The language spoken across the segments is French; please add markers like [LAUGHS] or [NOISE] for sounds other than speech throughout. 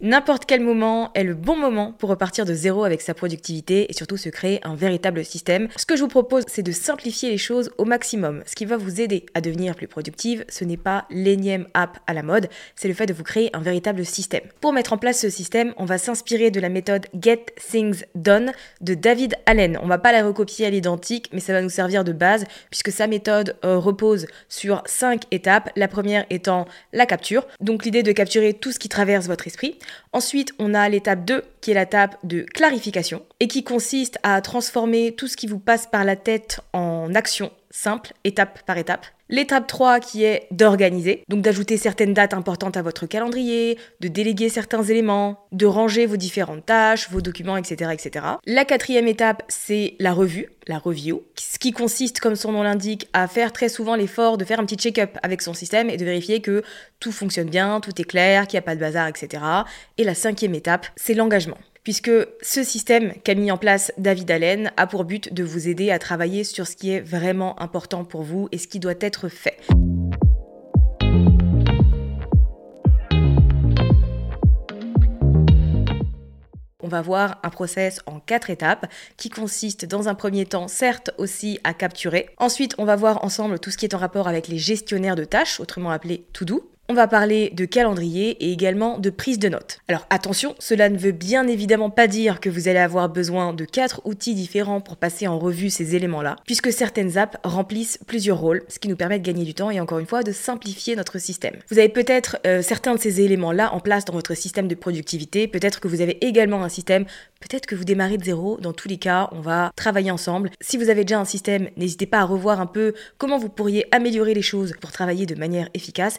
N'importe quel moment est le bon moment pour repartir de zéro avec sa productivité et surtout se créer un véritable système. Ce que je vous propose, c'est de simplifier les choses au maximum. Ce qui va vous aider à devenir plus productive, ce n'est pas l'énième app à la mode, c'est le fait de vous créer un véritable système. Pour mettre en place ce système, on va s'inspirer de la méthode Get Things Done de David Allen. On va pas la recopier à l'identique, mais ça va nous servir de base puisque sa méthode euh, repose sur cinq étapes. La première étant la capture, donc l'idée de capturer tout ce qui traverse votre esprit. Ensuite, on a l'étape 2 qui est l'étape de clarification et qui consiste à transformer tout ce qui vous passe par la tête en action simple, étape par étape. L'étape 3 qui est d'organiser, donc d'ajouter certaines dates importantes à votre calendrier, de déléguer certains éléments, de ranger vos différentes tâches, vos documents, etc. etc. La quatrième étape, c'est la revue, la review, ce qui consiste, comme son nom l'indique, à faire très souvent l'effort de faire un petit check-up avec son système et de vérifier que tout fonctionne bien, tout est clair, qu'il n'y a pas de bazar, etc. Et la cinquième étape, c'est l'engagement puisque ce système qu'a mis en place David Allen a pour but de vous aider à travailler sur ce qui est vraiment important pour vous et ce qui doit être fait. On va voir un process en quatre étapes qui consiste dans un premier temps certes aussi à capturer. Ensuite, on va voir ensemble tout ce qui est en rapport avec les gestionnaires de tâches, autrement appelés to-do. On va parler de calendrier et également de prise de notes. Alors attention, cela ne veut bien évidemment pas dire que vous allez avoir besoin de quatre outils différents pour passer en revue ces éléments-là, puisque certaines apps remplissent plusieurs rôles, ce qui nous permet de gagner du temps et encore une fois de simplifier notre système. Vous avez peut-être euh, certains de ces éléments-là en place dans votre système de productivité, peut-être que vous avez également un système, peut-être que vous démarrez de zéro, dans tous les cas, on va travailler ensemble. Si vous avez déjà un système, n'hésitez pas à revoir un peu comment vous pourriez améliorer les choses pour travailler de manière efficace,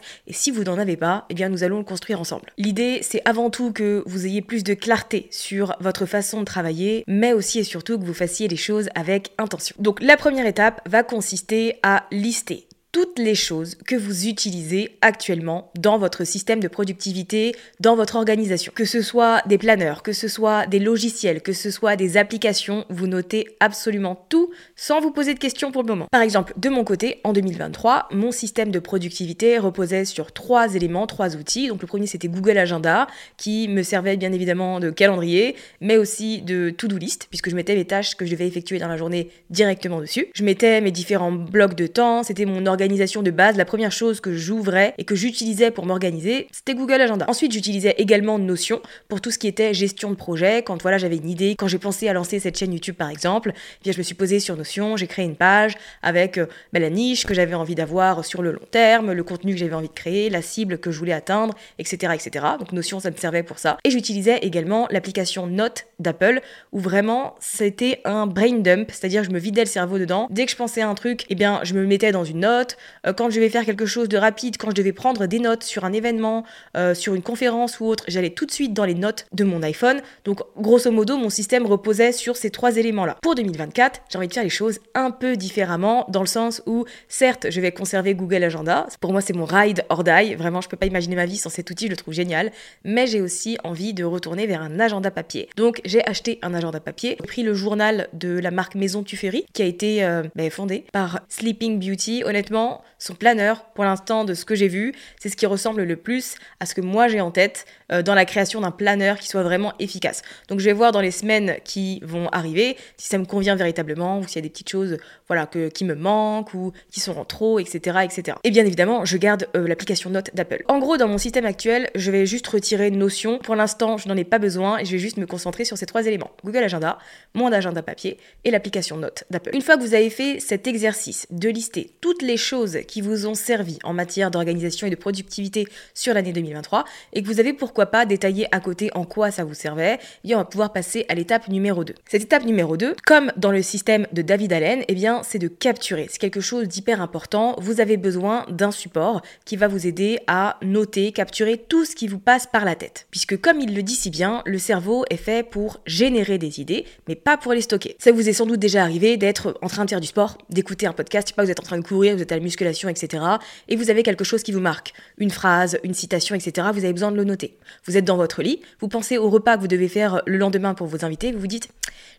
n'en avez pas, eh bien nous allons le construire ensemble. L'idée, c'est avant tout que vous ayez plus de clarté sur votre façon de travailler, mais aussi et surtout que vous fassiez les choses avec intention. Donc la première étape va consister à lister toutes les choses que vous utilisez actuellement dans votre système de productivité, dans votre organisation. Que ce soit des planeurs, que ce soit des logiciels, que ce soit des applications, vous notez absolument tout sans vous poser de questions pour le moment. Par exemple, de mon côté, en 2023, mon système de productivité reposait sur trois éléments, trois outils. Donc le premier c'était Google Agenda, qui me servait bien évidemment de calendrier, mais aussi de to-do list, puisque je mettais mes tâches que je devais effectuer dans la journée directement dessus. Je mettais mes différents blocs de temps, c'était mon organisation de base, la première chose que j'ouvrais et que j'utilisais pour m'organiser, c'était Google Agenda. Ensuite, j'utilisais également Notion pour tout ce qui était gestion de projet. Quand voilà, j'avais une idée, quand j'ai pensé à lancer cette chaîne YouTube par exemple, eh bien je me suis posée sur Notion, j'ai créé une page avec euh, bah, la niche que j'avais envie d'avoir sur le long terme, le contenu que j'avais envie de créer, la cible que je voulais atteindre, etc., etc. Donc Notion, ça me servait pour ça. Et j'utilisais également l'application Note d'Apple où vraiment c'était un brain dump, c'est-à-dire je me vidais le cerveau dedans. Dès que je pensais à un truc, eh bien je me mettais dans une note euh, quand je vais faire quelque chose de rapide, quand je devais prendre des notes sur un événement, euh, sur une conférence ou autre, j'allais tout de suite dans les notes de mon iPhone. Donc grosso modo, mon système reposait sur ces trois éléments-là. Pour 2024, j'ai envie de faire les choses un peu différemment, dans le sens où, certes, je vais conserver Google Agenda. Pour moi, c'est mon ride or die. Vraiment, je peux pas imaginer ma vie sans cet outil, je le trouve génial. Mais j'ai aussi envie de retourner vers un agenda papier. Donc j'ai acheté un agenda papier. J'ai pris le journal de la marque Maison Tuffery, qui a été euh, ben, fondé par Sleeping Beauty. Honnêtement, son planeur, pour l'instant, de ce que j'ai vu, c'est ce qui ressemble le plus à ce que moi j'ai en tête euh, dans la création d'un planeur qui soit vraiment efficace. Donc je vais voir dans les semaines qui vont arriver si ça me convient véritablement ou s'il y a des petites choses voilà, que, qui me manquent ou qui sont en trop, etc. etc. Et bien évidemment, je garde euh, l'application Note d'Apple. En gros, dans mon système actuel, je vais juste retirer Notion. Pour l'instant, je n'en ai pas besoin et je vais juste me concentrer sur ces trois éléments. Google Agenda, mon agenda papier et l'application Note d'Apple. Une fois que vous avez fait cet exercice de lister toutes les choses qui vous ont servi en matière d'organisation et de productivité sur l'année 2023 et que vous avez pourquoi pas détaillé à côté en quoi ça vous servait, et on va pouvoir passer à l'étape numéro 2. Cette étape numéro 2, comme dans le système de David Allen, eh bien c'est de capturer. C'est quelque chose d'hyper important. Vous avez besoin d'un support qui va vous aider à noter, capturer tout ce qui vous passe par la tête. Puisque comme il le dit si bien, le cerveau est fait pour générer des idées, mais pas pour les stocker. Ça vous est sans doute déjà arrivé d'être en train de faire du sport, d'écouter un podcast, sais pas, vous êtes en train de courir, vous êtes à la musculation, etc. Et vous avez quelque chose qui vous marque, une phrase, une citation, etc. Vous avez besoin de le noter. Vous êtes dans votre lit, vous pensez au repas que vous devez faire le lendemain pour vos invités, vous vous dites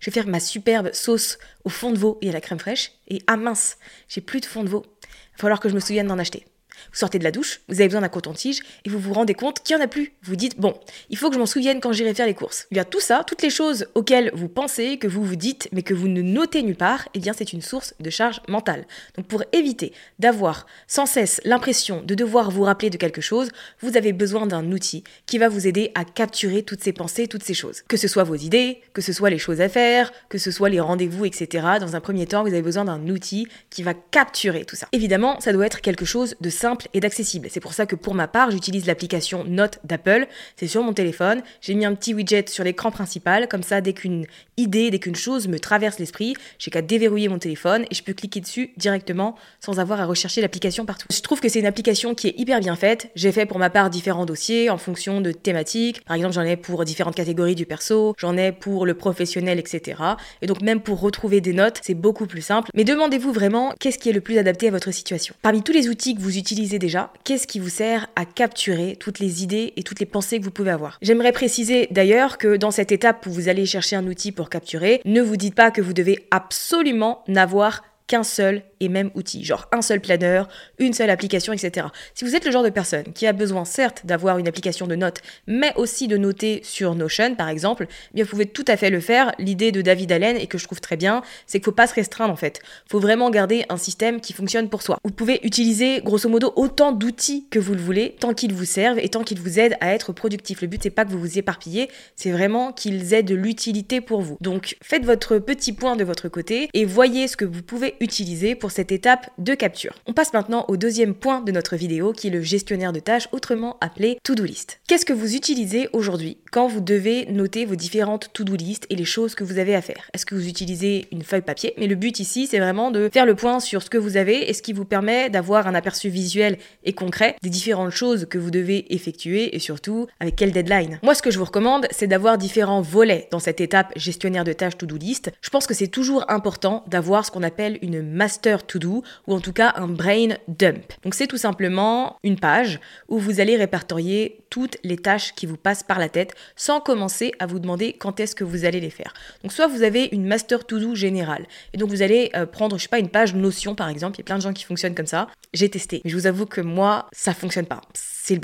je vais faire ma superbe sauce au fond de veau et à la crème fraîche, et ah mince, j'ai plus de fond de veau. Il va falloir que je me souvienne d'en acheter. Vous sortez de la douche, vous avez besoin d'un coton-tige et vous vous rendez compte qu'il n'y en a plus. Vous dites, bon, il faut que je m'en souvienne quand j'irai faire les courses. Y a tout ça, toutes les choses auxquelles vous pensez, que vous vous dites, mais que vous ne notez nulle part, eh bien c'est une source de charge mentale. Donc pour éviter d'avoir sans cesse l'impression de devoir vous rappeler de quelque chose, vous avez besoin d'un outil qui va vous aider à capturer toutes ces pensées, toutes ces choses. Que ce soit vos idées, que ce soit les choses à faire, que ce soit les rendez-vous, etc. Dans un premier temps, vous avez besoin d'un outil qui va capturer tout ça. Évidemment, ça doit être quelque chose de simple et d'accessible. C'est pour ça que pour ma part, j'utilise l'application Note d'Apple. C'est sur mon téléphone. J'ai mis un petit widget sur l'écran principal. Comme ça, dès qu'une idée, dès qu'une chose me traverse l'esprit, j'ai qu'à déverrouiller mon téléphone et je peux cliquer dessus directement sans avoir à rechercher l'application partout. Je trouve que c'est une application qui est hyper bien faite. J'ai fait pour ma part différents dossiers en fonction de thématiques. Par exemple, j'en ai pour différentes catégories du perso, j'en ai pour le professionnel, etc. Et donc même pour retrouver des notes, c'est beaucoup plus simple. Mais demandez-vous vraiment qu'est-ce qui est le plus adapté à votre situation? Parmi tous les outils que vous utilisez déjà, qu'est-ce qui vous sert à capturer toutes les idées et toutes les pensées que vous pouvez avoir? J'aimerais préciser d'ailleurs que dans cette étape où vous allez chercher un outil pour capturer, ne vous dites pas que vous devez absolument n'avoir qu'un seul et même outil, genre un seul planeur, une seule application, etc. Si vous êtes le genre de personne qui a besoin certes d'avoir une application de notes, mais aussi de noter sur Notion par exemple, eh bien vous pouvez tout à fait le faire. L'idée de David Allen et que je trouve très bien, c'est qu'il faut pas se restreindre en fait. Faut vraiment garder un système qui fonctionne pour soi. Vous pouvez utiliser grosso modo autant d'outils que vous le voulez, tant qu'ils vous servent et tant qu'ils vous aident à être productif. Le but c'est pas que vous vous éparpillez, c'est vraiment qu'ils aient de l'utilité pour vous. Donc faites votre petit point de votre côté et voyez ce que vous pouvez utiliser pour cette étape de capture. On passe maintenant au deuxième point de notre vidéo qui est le gestionnaire de tâches, autrement appelé to-do list. Qu'est-ce que vous utilisez aujourd'hui quand vous devez noter vos différentes to-do list et les choses que vous avez à faire? Est-ce que vous utilisez une feuille papier? Mais le but ici, c'est vraiment de faire le point sur ce que vous avez et ce qui vous permet d'avoir un aperçu visuel et concret des différentes choses que vous devez effectuer et surtout avec quelle deadline. Moi, ce que je vous recommande, c'est d'avoir différents volets dans cette étape gestionnaire de tâches to-do list. Je pense que c'est toujours important d'avoir ce qu'on appelle une master to-do ou en tout cas un brain dump. Donc c'est tout simplement une page où vous allez répertorier toutes les tâches qui vous passent par la tête sans commencer à vous demander quand est-ce que vous allez les faire. Donc soit vous avez une master to-do générale et donc vous allez euh, prendre je sais pas une page Notion par exemple, il y a plein de gens qui fonctionnent comme ça. J'ai testé, mais je vous avoue que moi ça fonctionne pas.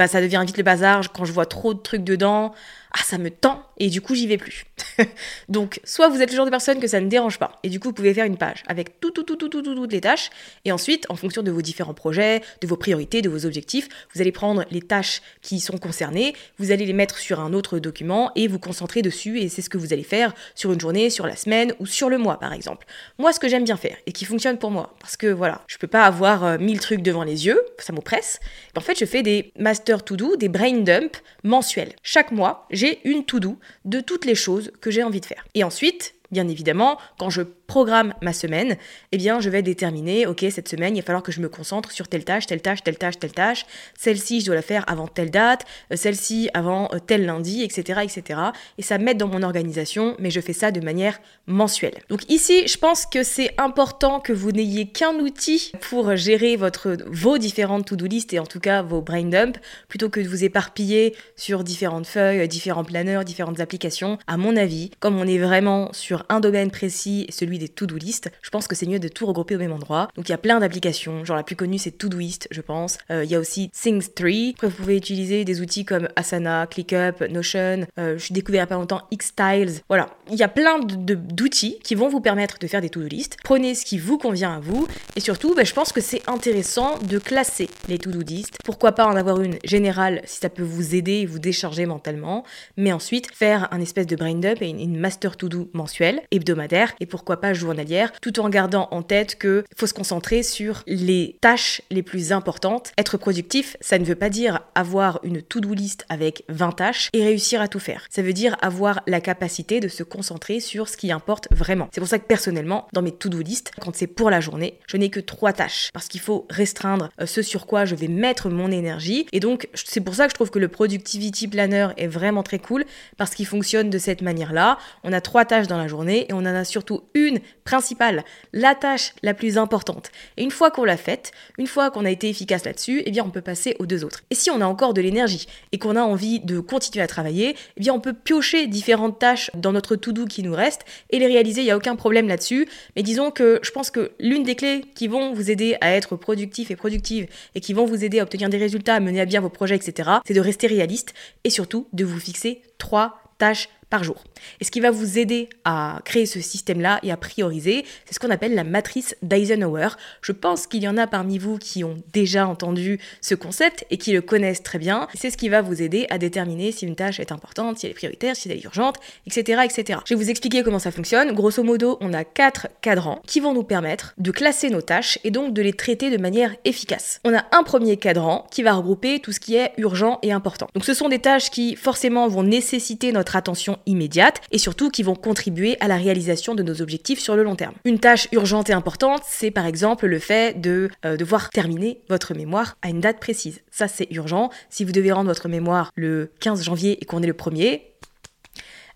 Ça devient vite le bazar quand je vois trop de trucs dedans ah ça me tend et du coup j'y vais plus. [LAUGHS] Donc soit vous êtes le genre de personne que ça ne dérange pas et du coup vous pouvez faire une page avec tout tout tout tout tout toutes les tâches et ensuite en fonction de vos différents projets, de vos priorités, de vos objectifs, vous allez prendre les tâches qui sont concernées, vous allez les mettre sur un autre document et vous concentrer dessus et c'est ce que vous allez faire sur une journée, sur la semaine ou sur le mois par exemple. Moi ce que j'aime bien faire et qui fonctionne pour moi parce que voilà, je peux pas avoir euh, mille trucs devant les yeux, ça m'oppresse. En fait, je fais des master to do, des brain dump mensuels. Chaque mois, j'ai une to-do de toutes les choses que j'ai envie de faire. Et ensuite, bien évidemment, quand je programme ma semaine, eh bien, je vais déterminer, ok, cette semaine, il va falloir que je me concentre sur telle tâche, telle tâche, telle tâche, telle tâche. Celle-ci, je dois la faire avant telle date, euh, celle-ci avant euh, tel lundi, etc., etc. Et ça m'aide dans mon organisation, mais je fais ça de manière mensuelle. Donc ici, je pense que c'est important que vous n'ayez qu'un outil pour gérer votre, vos différentes to-do list et en tout cas vos brain dump, plutôt que de vous éparpiller sur différentes feuilles, différents planeurs, différentes applications. À mon avis, comme on est vraiment sur un domaine précis, celui des to-do list, je pense que c'est mieux de tout regrouper au même endroit. Donc il y a plein d'applications, genre la plus connue c'est Todoist, je pense. Euh, il y a aussi Things3. Après vous pouvez utiliser des outils comme Asana, ClickUp, Notion. Euh, je suis il n'y a pas longtemps Xtiles. Voilà, il y a plein d'outils qui vont vous permettre de faire des to-do list. Prenez ce qui vous convient à vous et surtout, bah, je pense que c'est intéressant de classer les to-do list. Pourquoi pas en avoir une générale si ça peut vous aider et vous décharger mentalement, mais ensuite faire un espèce de brain up et une master to-do mensuelle, hebdomadaire et pourquoi pas journalière, tout en gardant en tête que faut se concentrer sur les tâches les plus importantes. Être productif, ça ne veut pas dire avoir une to-do list avec 20 tâches et réussir à tout faire. Ça veut dire avoir la capacité de se concentrer sur ce qui importe vraiment. C'est pour ça que personnellement, dans mes to-do list, quand c'est pour la journée, je n'ai que trois tâches parce qu'il faut restreindre euh, ce sur quoi je vais mettre mon énergie et donc c'est pour ça que je trouve que le productivity planner est vraiment très cool parce qu'il fonctionne de cette manière-là. On a trois tâches dans la journée et on en a surtout une principale, la tâche la plus importante. Et une fois qu'on l'a faite, une fois qu'on a été efficace là-dessus, eh bien on peut passer aux deux autres. Et si on a encore de l'énergie et qu'on a envie de continuer à travailler, eh bien on peut piocher différentes tâches dans notre to-do qui nous reste et les réaliser, il n'y a aucun problème là-dessus. Mais disons que je pense que l'une des clés qui vont vous aider à être productif et productive et qui vont vous aider à obtenir des résultats, à mener à bien vos projets, etc., c'est de rester réaliste et surtout de vous fixer trois tâches par jour. Et ce qui va vous aider à créer ce système-là et à prioriser, c'est ce qu'on appelle la matrice d'Eisenhower. Je pense qu'il y en a parmi vous qui ont déjà entendu ce concept et qui le connaissent très bien. C'est ce qui va vous aider à déterminer si une tâche est importante, si elle est prioritaire, si elle est urgente, etc., etc. Je vais vous expliquer comment ça fonctionne. Grosso modo, on a quatre cadrans qui vont nous permettre de classer nos tâches et donc de les traiter de manière efficace. On a un premier cadran qui va regrouper tout ce qui est urgent et important. Donc ce sont des tâches qui forcément vont nécessiter notre attention immédiate et surtout qui vont contribuer à la réalisation de nos objectifs sur le long terme. Une tâche urgente et importante, c'est par exemple le fait de euh, devoir terminer votre mémoire à une date précise. Ça, c'est urgent. Si vous devez rendre votre mémoire le 15 janvier et qu'on est le premier,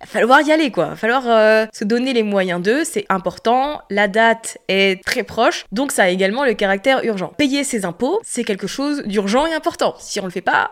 il va falloir y aller quoi, falloir euh, se donner les moyens d'eux, c'est important, la date est très proche, donc ça a également le caractère urgent. Payer ses impôts, c'est quelque chose d'urgent et important. Si on le fait pas,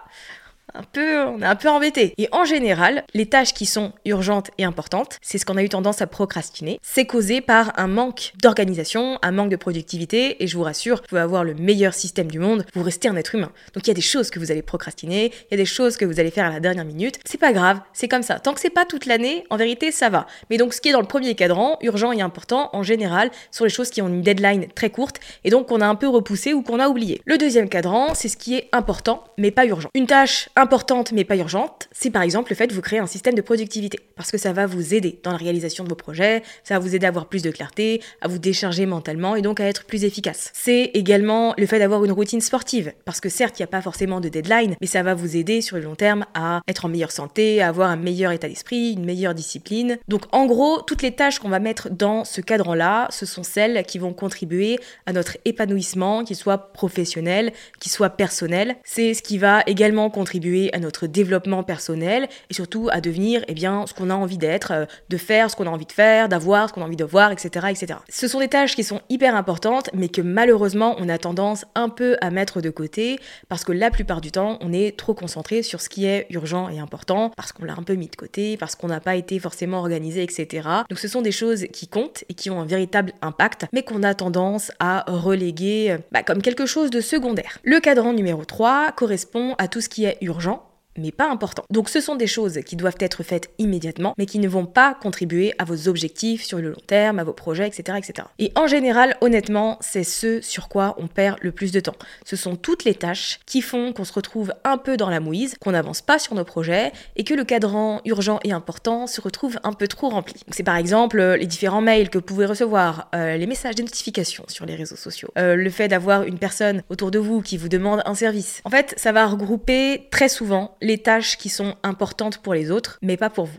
un peu, on est un peu embêté. Et en général, les tâches qui sont urgentes et importantes, c'est ce qu'on a eu tendance à procrastiner. C'est causé par un manque d'organisation, un manque de productivité. Et je vous rassure, vous pouvez avoir le meilleur système du monde, vous restez un être humain. Donc il y a des choses que vous allez procrastiner, il y a des choses que vous allez faire à la dernière minute. C'est pas grave, c'est comme ça. Tant que c'est pas toute l'année, en vérité, ça va. Mais donc ce qui est dans le premier cadran, urgent et important, en général, sont les choses qui ont une deadline très courte et donc qu'on a un peu repoussé ou qu'on a oublié. Le deuxième cadran, c'est ce qui est important mais pas urgent. Une tâche importante mais pas urgente, c'est par exemple le fait de vous créer un système de productivité. Parce que ça va vous aider dans la réalisation de vos projets, ça va vous aider à avoir plus de clarté, à vous décharger mentalement et donc à être plus efficace. C'est également le fait d'avoir une routine sportive. Parce que certes, il n'y a pas forcément de deadline, mais ça va vous aider sur le long terme à être en meilleure santé, à avoir un meilleur état d'esprit, une meilleure discipline. Donc en gros, toutes les tâches qu'on va mettre dans ce cadre-là, ce sont celles qui vont contribuer à notre épanouissement, qu'il soit professionnel, qu'il soit personnel. C'est ce qui va également contribuer à notre développement personnel et surtout à devenir eh bien, ce qu'on a envie d'être, euh, de faire ce qu'on a envie de faire, d'avoir ce qu'on a envie de voir, etc., etc. Ce sont des tâches qui sont hyper importantes, mais que malheureusement on a tendance un peu à mettre de côté parce que la plupart du temps on est trop concentré sur ce qui est urgent et important, parce qu'on l'a un peu mis de côté, parce qu'on n'a pas été forcément organisé, etc. Donc ce sont des choses qui comptent et qui ont un véritable impact, mais qu'on a tendance à reléguer euh, bah, comme quelque chose de secondaire. Le cadran numéro 3 correspond à tout ce qui est urgent urgent mais pas important. Donc ce sont des choses qui doivent être faites immédiatement, mais qui ne vont pas contribuer à vos objectifs sur le long terme, à vos projets, etc. etc. Et en général, honnêtement, c'est ce sur quoi on perd le plus de temps. Ce sont toutes les tâches qui font qu'on se retrouve un peu dans la mouise, qu'on n'avance pas sur nos projets, et que le cadran urgent et important se retrouve un peu trop rempli. C'est par exemple les différents mails que vous pouvez recevoir, euh, les messages de notification sur les réseaux sociaux, euh, le fait d'avoir une personne autour de vous qui vous demande un service. En fait, ça va regrouper très souvent tâches qui sont importantes pour les autres, mais pas pour vous.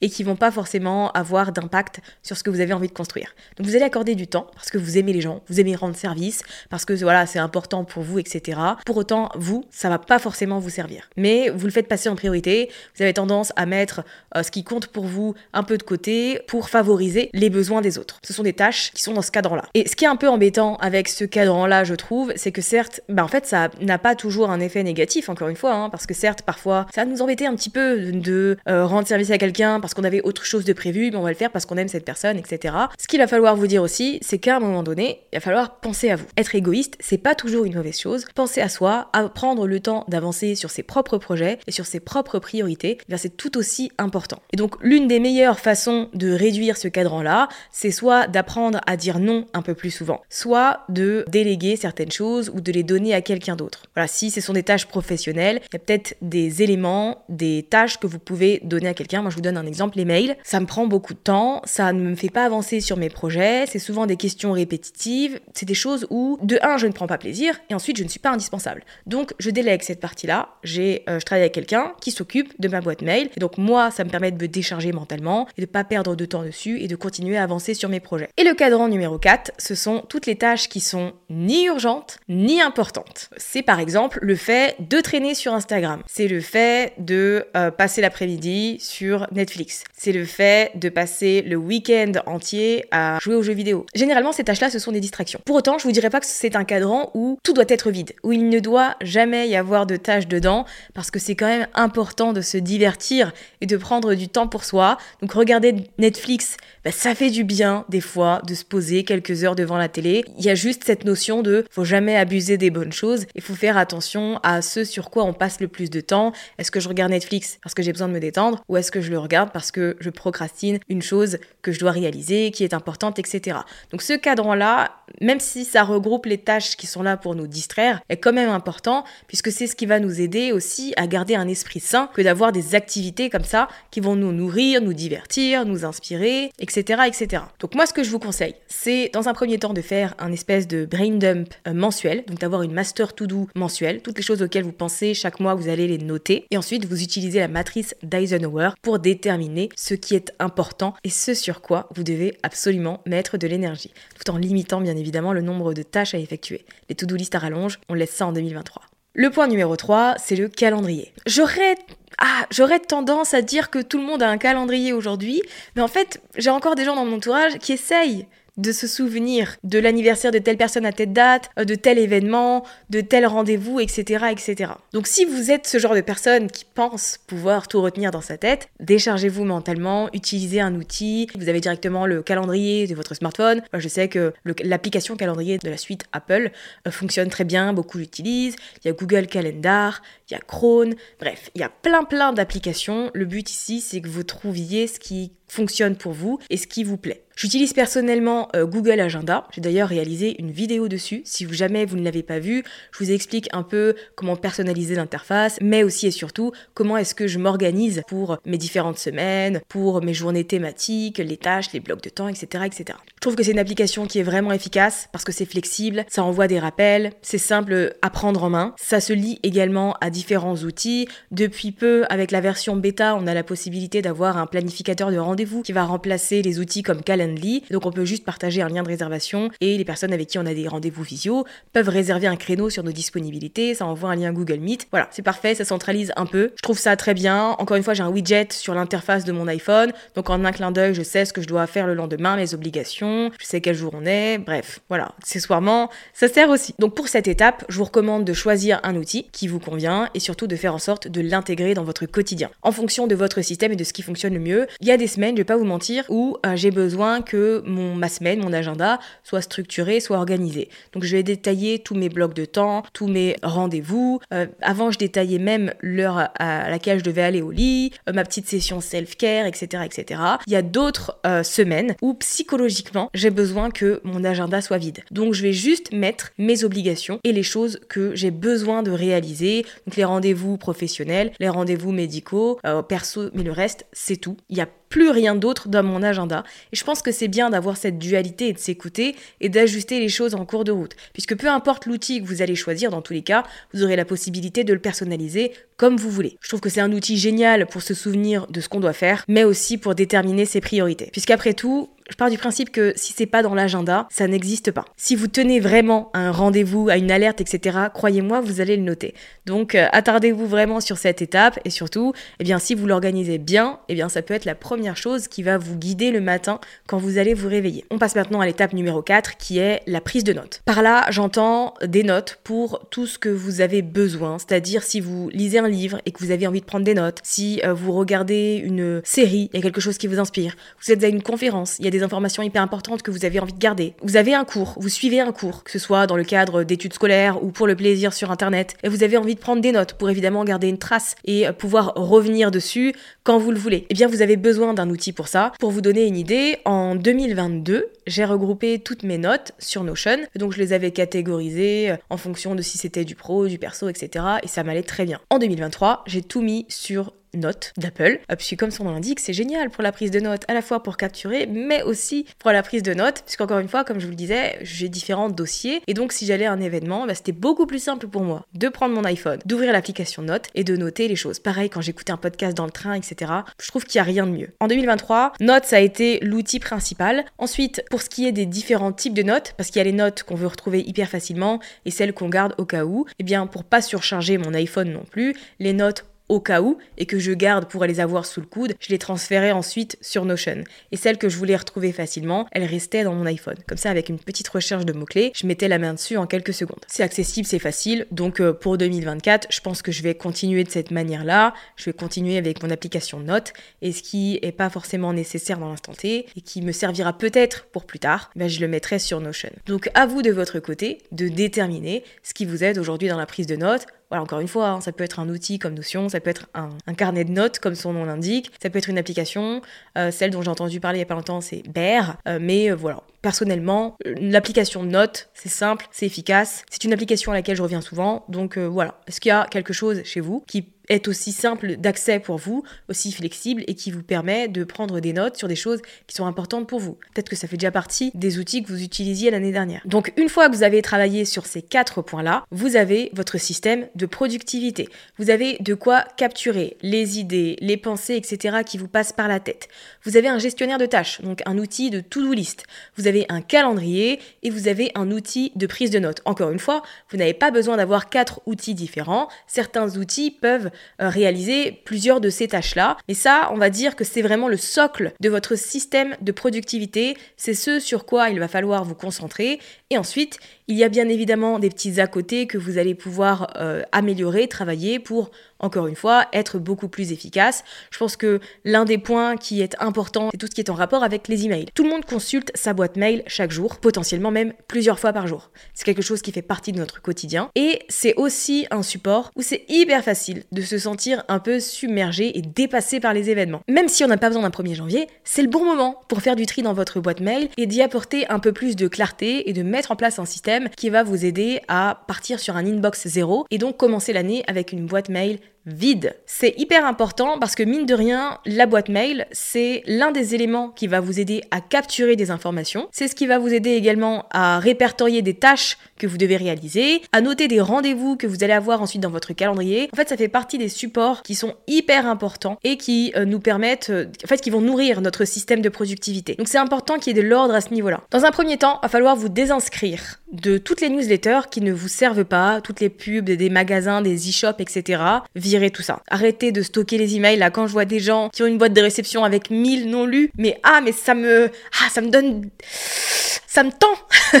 Et qui vont pas forcément avoir d'impact sur ce que vous avez envie de construire. Donc vous allez accorder du temps parce que vous aimez les gens, vous aimez rendre service, parce que voilà, c'est important pour vous, etc. Pour autant, vous, ça va pas forcément vous servir. Mais vous le faites passer en priorité, vous avez tendance à mettre euh, ce qui compte pour vous un peu de côté pour favoriser les besoins des autres. Ce sont des tâches qui sont dans ce cadre-là. Et ce qui est un peu embêtant avec ce cadre-là, je trouve, c'est que certes, bah en fait, ça n'a pas toujours un effet négatif, encore une fois, hein, parce que certes, parfois, ça va nous embêter un petit peu de euh, rendre service à quelqu'un parce qu'on avait autre chose de prévu, mais on va le faire parce qu'on aime cette personne, etc. Ce qu'il va falloir vous dire aussi, c'est qu'à un moment donné, il va falloir penser à vous. Être égoïste, c'est pas toujours une mauvaise chose. Penser à soi, à prendre le temps d'avancer sur ses propres projets et sur ses propres priorités, eh c'est tout aussi important. Et donc, l'une des meilleures façons de réduire ce cadran-là, c'est soit d'apprendre à dire non un peu plus souvent, soit de déléguer certaines choses ou de les donner à quelqu'un d'autre. Voilà, si ce sont des tâches professionnelles, il y a peut-être des éléments, des tâches que vous pouvez donner à quelqu'un. Moi, je vous donne un exemple, les mails. Ça me prend beaucoup de temps, ça ne me fait pas avancer sur mes projets, c'est souvent des questions répétitives, c'est des choses où, de un, je ne prends pas plaisir, et ensuite, je ne suis pas indispensable. Donc, je délègue cette partie-là, j'ai, euh, je travaille avec quelqu'un qui s'occupe de ma boîte mail, et donc moi, ça me permet de me décharger mentalement, et de pas perdre de temps dessus, et de continuer à avancer sur mes projets. Et le cadran numéro 4, ce sont toutes les tâches qui sont ni urgentes, ni importantes. C'est par exemple le fait de traîner sur Instagram, c'est le fait de euh, passer l'après-midi sur Netflix, c'est le fait de passer le week-end entier à jouer aux jeux vidéo. Généralement, ces tâches-là, ce sont des distractions. Pour autant, je vous dirais pas que c'est un cadran où tout doit être vide, où il ne doit jamais y avoir de tâches dedans, parce que c'est quand même important de se divertir et de prendre du temps pour soi. Donc regarder Netflix, bah, ça fait du bien des fois de se poser quelques heures devant la télé. Il y a juste cette notion de faut jamais abuser des bonnes choses, il faut faire attention à ce sur quoi on passe le plus de temps. Est-ce que je regarde Netflix parce que j'ai besoin de me détendre, ou est-ce que je le regarde parce que je procrastine une chose que je dois réaliser, qui est importante, etc. Donc ce cadran-là, même si ça regroupe les tâches qui sont là pour nous distraire, est quand même important, puisque c'est ce qui va nous aider aussi à garder un esprit sain que d'avoir des activités comme ça qui vont nous nourrir, nous divertir, nous inspirer, etc. etc. Donc moi ce que je vous conseille, c'est dans un premier temps de faire un espèce de brain dump euh, mensuel, donc d'avoir une master to-do mensuelle, toutes les choses auxquelles vous pensez chaque mois, vous allez les noter, et ensuite vous utilisez la matrice d'Eisenhower pour déterminer ce qui est important et ce sur quoi vous devez absolument mettre de l'énergie, tout en limitant bien évidemment le nombre de tâches à effectuer. Les to-do list à rallonge, on laisse ça en 2023. Le point numéro 3, c'est le calendrier. J'aurais ah, j'aurais tendance à dire que tout le monde a un calendrier aujourd'hui, mais en fait, j'ai encore des gens dans mon entourage qui essayent de se souvenir de l'anniversaire de telle personne à telle date, euh, de tel événement, de tel rendez-vous, etc., etc. Donc si vous êtes ce genre de personne qui pense pouvoir tout retenir dans sa tête, déchargez-vous mentalement, utilisez un outil. Vous avez directement le calendrier de votre smartphone. Je sais que l'application calendrier de la suite Apple euh, fonctionne très bien, beaucoup l'utilisent. Il y a Google Calendar, il y a Chrome, bref, il y a plein plein d'applications. Le but ici, c'est que vous trouviez ce qui fonctionne pour vous et ce qui vous plaît. J'utilise personnellement euh, Google Agenda. J'ai d'ailleurs réalisé une vidéo dessus. Si jamais vous ne l'avez pas vue, je vous explique un peu comment personnaliser l'interface, mais aussi et surtout comment est-ce que je m'organise pour mes différentes semaines, pour mes journées thématiques, les tâches, les blocs de temps, etc., etc. Je trouve que c'est une application qui est vraiment efficace parce que c'est flexible, ça envoie des rappels, c'est simple à prendre en main. Ça se lie également à différents outils. Depuis peu, avec la version bêta, on a la possibilité d'avoir un planificateur de rendez-vous qui va remplacer les outils comme Calendar Donc on peut juste partager un lien de réservation et les personnes avec qui on a des rendez-vous visio peuvent réserver un créneau sur nos disponibilités, ça envoie un lien Google Meet. Voilà, c'est parfait, ça centralise un peu. Je trouve ça très bien. Encore une fois, j'ai un widget sur l'interface de mon iPhone. Donc en un clin d'œil, je sais ce que je dois faire le lendemain, mes obligations, je sais quel jour on est. Bref, voilà, accessoirement, ça sert aussi. Donc pour cette étape, je vous recommande de choisir un outil qui vous convient et surtout de faire en sorte de l'intégrer dans votre quotidien en fonction de votre système et de ce qui fonctionne le mieux. Il y a des semaines, je vais pas vous mentir, où euh, j'ai besoin que mon, ma semaine, mon agenda soit structuré, soit organisé. Donc je vais détailler tous mes blocs de temps, tous mes rendez-vous. Euh, avant, je détaillais même l'heure à laquelle je devais aller au lit, euh, ma petite session self-care, etc., etc. Il y a d'autres semaines où psychologiquement, j'ai besoin que mon agenda soit vide. Donc je vais juste mettre mes obligations et les choses que j'ai besoin de réaliser. Donc les rendez-vous professionnels, les rendez-vous médicaux, perso, mais le reste, c'est tout. Il y a plus rien d'autre dans mon agenda. Et je pense que c'est bien d'avoir cette dualité et de s'écouter et d'ajuster les choses en cours de route. Puisque peu importe l'outil que vous allez choisir, dans tous les cas, vous aurez la possibilité de le personnaliser comme vous voulez. Je trouve que c'est un outil génial pour se souvenir de ce qu'on doit faire, mais aussi pour déterminer ses priorités. Puisqu'après tout, je pars du principe que si c'est pas dans l'agenda, ça n'existe pas. Si vous tenez vraiment un rendez-vous, à une alerte, etc., croyez-moi, vous allez le noter. Donc, euh, attardez-vous vraiment sur cette étape et surtout, eh bien, si vous l'organisez bien, eh bien, ça peut être la première chose qui va vous guider le matin quand vous allez vous réveiller. On passe maintenant à l'étape numéro 4 qui est la prise de notes. Par là, j'entends des notes pour tout ce que vous avez besoin, c'est-à-dire si vous lisez un livre et que vous avez envie de prendre des notes, si euh, vous regardez une série, il y a quelque chose qui vous inspire, vous êtes à une conférence, il y a des informations hyper importantes que vous avez envie de garder. Vous avez un cours, vous suivez un cours, que ce soit dans le cadre d'études scolaires ou pour le plaisir sur Internet, et vous avez envie de prendre des notes pour évidemment garder une trace et pouvoir revenir dessus quand vous le voulez. Eh bien, vous avez besoin d'un outil pour ça. Pour vous donner une idée, en 2022, j'ai regroupé toutes mes notes sur Notion. Donc, je les avais catégorisées euh, en fonction de si c'était du pro, du perso, etc. Et ça m'allait très bien. En 2023, j'ai tout mis sur notes d'Apple. Euh, puisque comme son nom l'indique, c'est génial pour la prise de notes, à la fois pour capturer, mais aussi pour la prise de notes, puisqu'encore une fois, comme je vous le disais, j'ai différents dossiers, et donc si j'allais à un événement, bah, c'était beaucoup plus simple pour moi de prendre mon iPhone, d'ouvrir l'application Notes et de noter les choses. Pareil, quand j'écoutais un podcast dans le train, etc., je trouve qu'il n'y a rien de mieux. En 2023, Notes a été l'outil principal. Ensuite, pour ce qui est des différents types de notes, parce qu'il y a les notes qu'on veut retrouver hyper facilement et celles qu'on garde au cas où, et eh bien pour pas surcharger mon iPhone non plus, les notes au cas où et que je garde pour les avoir sous le coude, je les transférais ensuite sur Notion. Et celles que je voulais retrouver facilement, elles restaient dans mon iPhone. Comme ça, avec une petite recherche de mots-clés, je mettais la main dessus en quelques secondes. C'est accessible, c'est facile. Donc euh, pour 2024, je pense que je vais continuer de cette manière-là. Je vais continuer avec mon application Note et ce qui est pas forcément nécessaire dans l'instant T et qui me servira peut-être pour plus tard, ben, je le mettrai sur Notion. Donc à vous de votre côté de déterminer ce qui vous aide aujourd'hui dans la prise de notes voilà, encore une fois, hein, ça peut être un outil comme Notion, ça peut être un, carnet de notes comme son nom l'indique, ça peut être une application. Euh, celle dont j'ai entendu parler il n'y a pas longtemps, c'est Bear. Euh, mais euh, voilà, personnellement, l'application Note, c'est simple, c'est efficace. C'est une application à laquelle je reviens souvent. Donc voilà, est-ce qu'il y a quelque chose chez vous qui est aussi simple d'accès pour vous, aussi flexible et qui vous permet de prendre des notes sur des choses qui sont importantes pour vous. Peut-être que ça fait déjà partie des outils que vous utilisiez l'année dernière. Donc une fois que vous avez travaillé sur ces quatre points-là, vous avez votre système de productivité. Vous avez de quoi capturer les idées, les pensées, etc. qui vous passent par la tête. Vous avez un gestionnaire de tâches, donc un outil de to-do list. Vous avez un calendrier et vous avez un outil de prise de notes. Encore une fois, vous n'avez pas besoin d'avoir quatre outils différents. Certains outils peuvent réaliser plusieurs de ces tâches-là. Mais ça, on va dire que c'est vraiment le socle de votre système de productivité. C'est ce sur quoi il va falloir vous concentrer. Et ensuite, il y a bien évidemment des petits à côté que vous allez pouvoir euh, améliorer, travailler pour encore une fois, être beaucoup plus efficace. Je pense que l'un des points qui est important, c'est tout ce qui est en rapport avec les emails. Tout le monde consulte sa boîte mail chaque jour, potentiellement même plusieurs fois par jour. C'est quelque chose qui fait partie de notre quotidien. Et c'est aussi un support où c'est hyper facile de se sentir un peu submergé et dépassé par les événements. Même si on n'a pas besoin d'un 1er janvier, c'est le bon moment pour faire du tri dans votre boîte mail et d'y apporter un peu plus de clarté et de mettre en place un système qui va vous aider à partir sur un inbox zéro et donc commencer l'année avec une boîte mail vide. C'est hyper important parce que mine de rien, la boîte mail, c'est l'un des éléments qui va vous aider à capturer des informations. C'est ce qui va vous aider également à répertorier des tâches que vous devez réaliser, à noter des rendez-vous que vous allez avoir ensuite dans votre calendrier. En fait, ça fait partie des supports qui sont hyper importants et qui euh, nous permettent, euh, en fait, qui vont nourrir notre système de productivité. Donc c'est important qu'il y ait de l'ordre à ce niveau-là. Dans un premier temps, il va falloir vous désinscrire de toutes les newsletters qui ne vous servent pas, toutes les pubs des magasins, des e-shops, etc. Virez tout ça. Arrêtez de stocker les emails. Là, quand je vois des gens qui ont une boîte de réception avec 1000 non lus, mais ah, mais ça me, ah, ça me donne, ça me tend. [LAUGHS]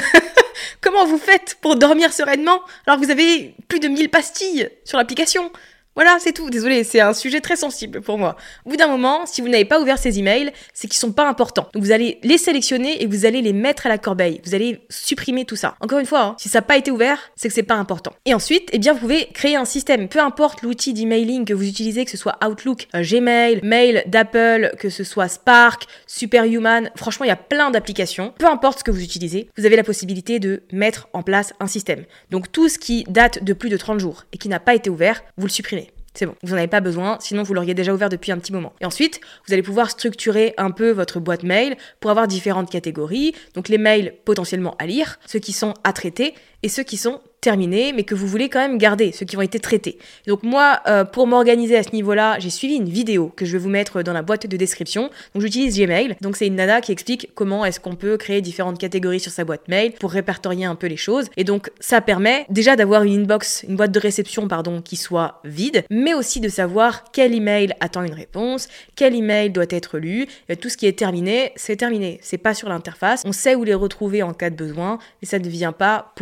Comment vous faites pour dormir sereinement alors que vous avez plus de 1000 pastilles sur l'application? Voilà, c'est tout. Désolé, c'est un sujet très sensible pour moi. Au bout d'un moment, si vous n'avez pas ouvert ces emails, c'est qu'ils sont pas importants. Donc vous allez les sélectionner et vous allez les mettre à la corbeille. Vous allez supprimer tout ça. Encore une fois, hein, si ça n'a pas été ouvert, c'est que c'est pas important. Et ensuite, eh bien, vous pouvez créer un système. Peu importe l'outil d'emailing que vous utilisez, que ce soit Outlook, euh, Gmail, Mail d'Apple, que ce soit Spark, Superhuman. Franchement, il y a plein d'applications. Peu importe ce que vous utilisez, vous avez la possibilité de mettre en place un système. Donc tout ce qui date de plus de 30 jours et qui n'a pas été ouvert, vous le supprimez. C'est bon, vous n'en avez pas besoin, sinon vous l'auriez déjà ouvert depuis un petit moment. Et ensuite, vous allez pouvoir structurer un peu votre boîte mail pour avoir différentes catégories. Donc les mails potentiellement à lire, ceux qui sont à traiter et ceux qui sont terminés, mais que vous voulez quand même garder, ceux qui ont été traités. Donc moi, euh, pour m'organiser à ce niveau-là, j'ai suivi une vidéo que je vais vous mettre dans la boîte de description. Donc j'utilise Gmail. Donc c'est une nana qui explique comment est-ce qu'on peut créer différentes catégories sur sa boîte mail pour répertorier un peu les choses. Et donc ça permet déjà d'avoir une inbox, une boîte de réception, pardon, qui soit vide, mais aussi de savoir quel email attend une réponse, quel email doit être lu. Et tout ce qui est terminé, c'est terminé. C'est pas sur l'interface. On sait où les retrouver en cas de besoin, mais ça ne vient pas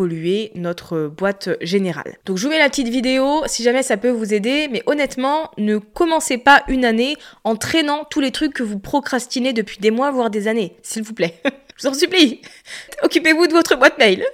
notre boîte générale. Donc je vous mets la petite vidéo si jamais ça peut vous aider, mais honnêtement, ne commencez pas une année en traînant tous les trucs que vous procrastinez depuis des mois, voire des années, s'il vous plaît. [LAUGHS] je vous en supplie. Occupez-vous de votre boîte mail.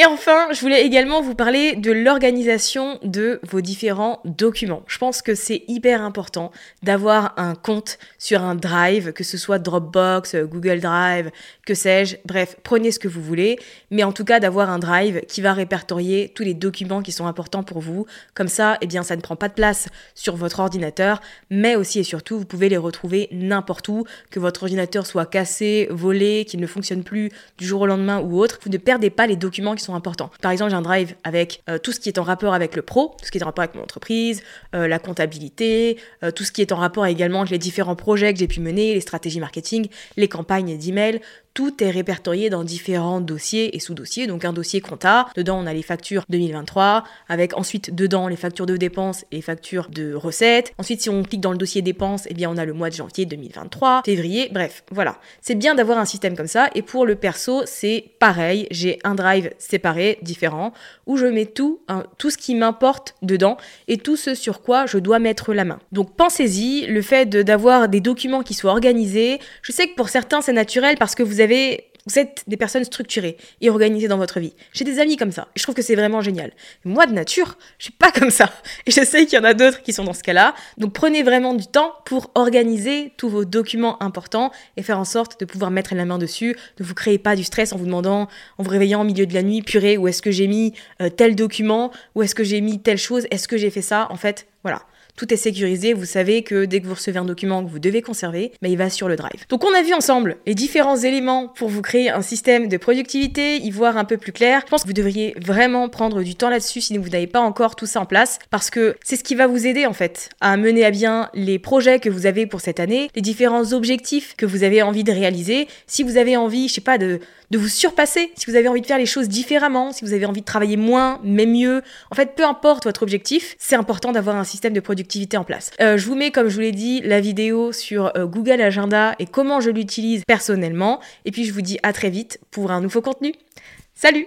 Et enfin, je voulais également vous parler de l'organisation de vos différents documents. Je pense que c'est hyper important d'avoir un compte sur un drive, que ce soit Dropbox, Google Drive, que sais-je. Bref, prenez ce que vous voulez, mais en tout cas d'avoir un drive qui va répertorier tous les documents qui sont importants pour vous. Comme ça, eh bien, ça ne prend pas de place sur votre ordinateur, mais aussi et surtout, vous pouvez les retrouver n'importe où, que votre ordinateur soit cassé, volé, qu'il ne fonctionne plus du jour au lendemain ou autre. Vous ne perdez pas les documents qui sont importants. Par exemple, j'ai un drive avec euh, tout ce qui est en rapport avec le pro, tout ce qui est en rapport avec mon entreprise, euh, la comptabilité, euh, tout ce qui est en rapport également avec les différents projets que j'ai pu mener, les stratégies marketing, les campagnes d'email, tout est répertorié dans différents dossiers et sous-dossiers. Donc un dossier compta, dedans on a les factures 2023, avec ensuite dedans les factures de dépenses et factures de recettes. Ensuite si on clique dans le dossier dépenses, eh bien on a le mois de janvier 2023, février, bref, voilà. C'est bien d'avoir un système comme ça. Et pour le perso, c'est pareil. J'ai un drive séparé, différent, où je mets tout, tout ce qui m'importe dedans et tout ce sur quoi je dois mettre la main. Donc pensez-y, le fait d'avoir des documents qui soient organisés, je sais que pour certains c'est naturel parce que vous avez vous êtes des personnes structurées et organisées dans votre vie. J'ai des amis comme ça et je trouve que c'est vraiment génial. Moi de nature, je suis pas [LAUGHS] comme ça et je sais qu'il y en a d'autres qui sont dans ce cas-là. Donc prenez vraiment du temps pour organiser tous vos documents importants et faire en sorte de pouvoir mettre la main dessus. Ne vous créez pas du stress en vous demandant, en vous réveillant au milieu de la nuit, purée, où est-ce que j'ai mis euh, tel document, où est-ce que j'ai mis telle chose, est-ce que j'ai fait ça? En fait, voilà tout est sécurisé, vous savez que dès que vous recevez un document que vous devez conserver, bah, il va sur le drive. Donc on a vu ensemble les différents éléments pour vous créer un système de productivité, y voir un peu plus clair. Je pense que vous devriez vraiment prendre du temps là-dessus si vous n'avez pas encore tout ça en place, parce que c'est ce qui va vous aider en fait à mener à bien les projets que vous avez pour cette année, les différents objectifs que vous avez envie de réaliser. Si vous avez envie, je sais pas, de de vous surpasser, si vous avez envie de faire les choses différemment, si vous avez envie de travailler moins mais mieux. En fait, peu importe votre objectif, c'est important d'avoir un système de productivité en place. Euh, je vous mets, comme je vous l'ai dit, la vidéo sur euh, Google Agenda et comment je l'utilise personnellement. Et puis je vous dis à très vite pour un nouveau contenu. Salut